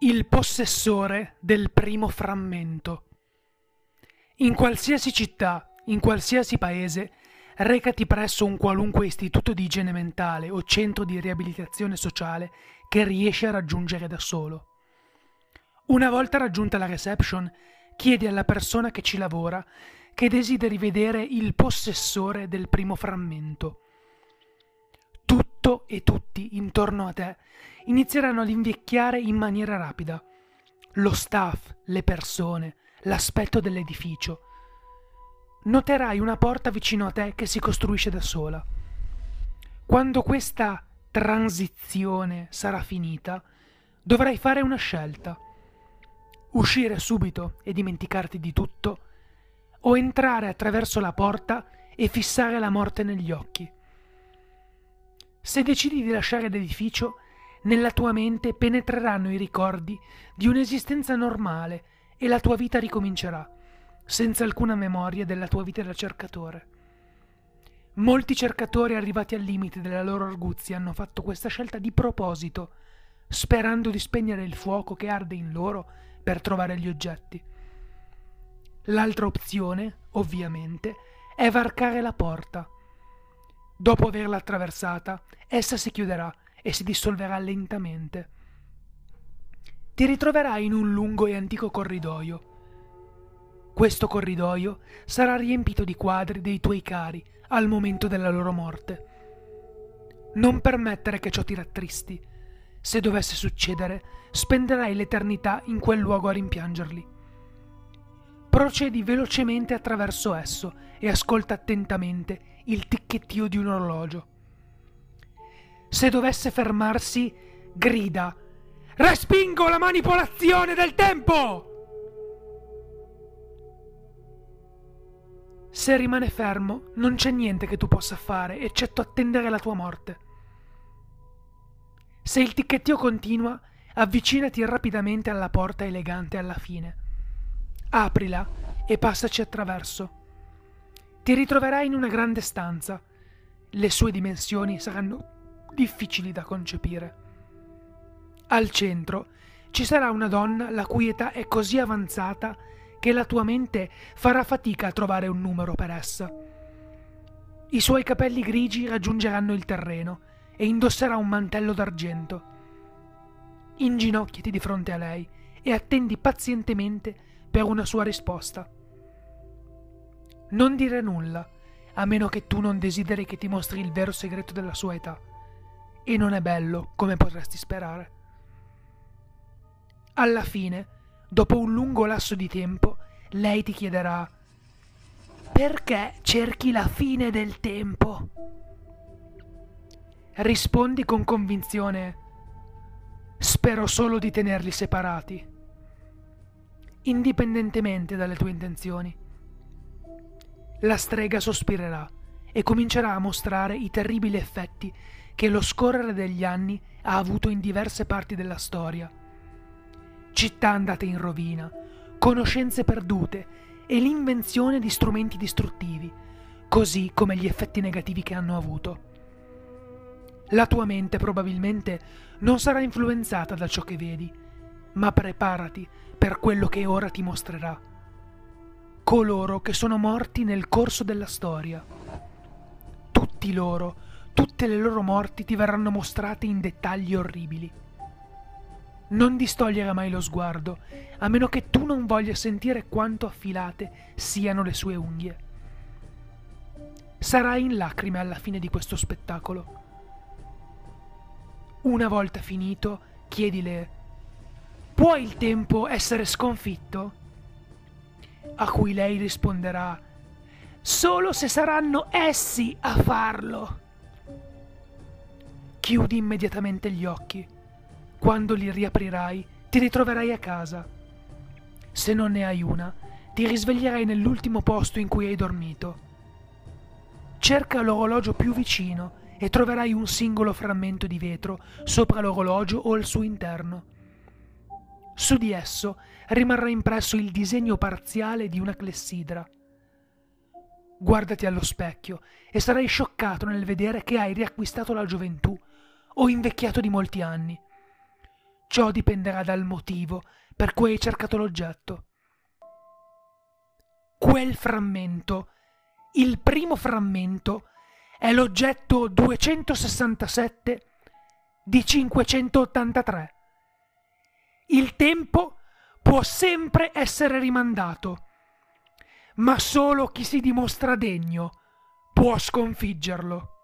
Il possessore del primo frammento. In qualsiasi città, in qualsiasi paese, recati presso un qualunque istituto di igiene mentale o centro di riabilitazione sociale che riesci a raggiungere da solo. Una volta raggiunta la reception, chiedi alla persona che ci lavora che desideri vedere il possessore del primo frammento tutto e tutti intorno a te inizieranno ad invecchiare in maniera rapida. Lo staff, le persone, l'aspetto dell'edificio. Noterai una porta vicino a te che si costruisce da sola. Quando questa transizione sarà finita, dovrai fare una scelta. Uscire subito e dimenticarti di tutto, o entrare attraverso la porta e fissare la morte negli occhi. Se decidi di lasciare l'edificio, nella tua mente penetreranno i ricordi di un'esistenza normale e la tua vita ricomincerà, senza alcuna memoria della tua vita da cercatore. Molti cercatori arrivati al limite della loro arguzia hanno fatto questa scelta di proposito, sperando di spegnere il fuoco che arde in loro per trovare gli oggetti. L'altra opzione, ovviamente, è varcare la porta Dopo averla attraversata, essa si chiuderà e si dissolverà lentamente. Ti ritroverai in un lungo e antico corridoio. Questo corridoio sarà riempito di quadri dei tuoi cari al momento della loro morte. Non permettere che ciò ti rattristi. Se dovesse succedere, spenderai l'eternità in quel luogo a rimpiangerli. Procedi velocemente attraverso esso e ascolta attentamente il ticchettio di un orologio. Se dovesse fermarsi, grida Respingo la manipolazione del tempo! Se rimane fermo, non c'è niente che tu possa fare, eccetto attendere la tua morte. Se il ticchettio continua, avvicinati rapidamente alla porta elegante alla fine. Aprila e passaci attraverso. Ti ritroverai in una grande stanza. Le sue dimensioni saranno difficili da concepire. Al centro ci sarà una donna la cui età è così avanzata che la tua mente farà fatica a trovare un numero per essa. I suoi capelli grigi raggiungeranno il terreno e indosserà un mantello d'argento. Inginocchiati di fronte a lei e attendi pazientemente per una sua risposta. Non dire nulla, a meno che tu non desideri che ti mostri il vero segreto della sua età. E non è bello, come potresti sperare. Alla fine, dopo un lungo lasso di tempo, lei ti chiederà Perché cerchi la fine del tempo? Rispondi con convinzione Spero solo di tenerli separati, indipendentemente dalle tue intenzioni. La strega sospirerà e comincerà a mostrare i terribili effetti che lo scorrere degli anni ha avuto in diverse parti della storia. Città andate in rovina, conoscenze perdute e l'invenzione di strumenti distruttivi, così come gli effetti negativi che hanno avuto. La tua mente probabilmente non sarà influenzata da ciò che vedi, ma preparati per quello che ora ti mostrerà coloro che sono morti nel corso della storia. Tutti loro, tutte le loro morti ti verranno mostrate in dettagli orribili. Non distogliere mai lo sguardo, a meno che tu non voglia sentire quanto affilate siano le sue unghie. Sarai in lacrime alla fine di questo spettacolo. Una volta finito, chiedile: Può il tempo essere sconfitto? A cui lei risponderà solo se saranno essi a farlo. Chiudi immediatamente gli occhi. Quando li riaprirai, ti ritroverai a casa. Se non ne hai una, ti risveglierai nell'ultimo posto in cui hai dormito. Cerca l'orologio più vicino e troverai un singolo frammento di vetro sopra l'orologio o al suo interno. Su di esso rimarrà impresso il disegno parziale di una clessidra. Guardati allo specchio e sarai scioccato nel vedere che hai riacquistato la gioventù o invecchiato di molti anni. ciò dipenderà dal motivo per cui hai cercato l'oggetto. Quel frammento, il primo frammento, è l'oggetto 267 di 583. Il tempo può sempre essere rimandato, ma solo chi si dimostra degno può sconfiggerlo.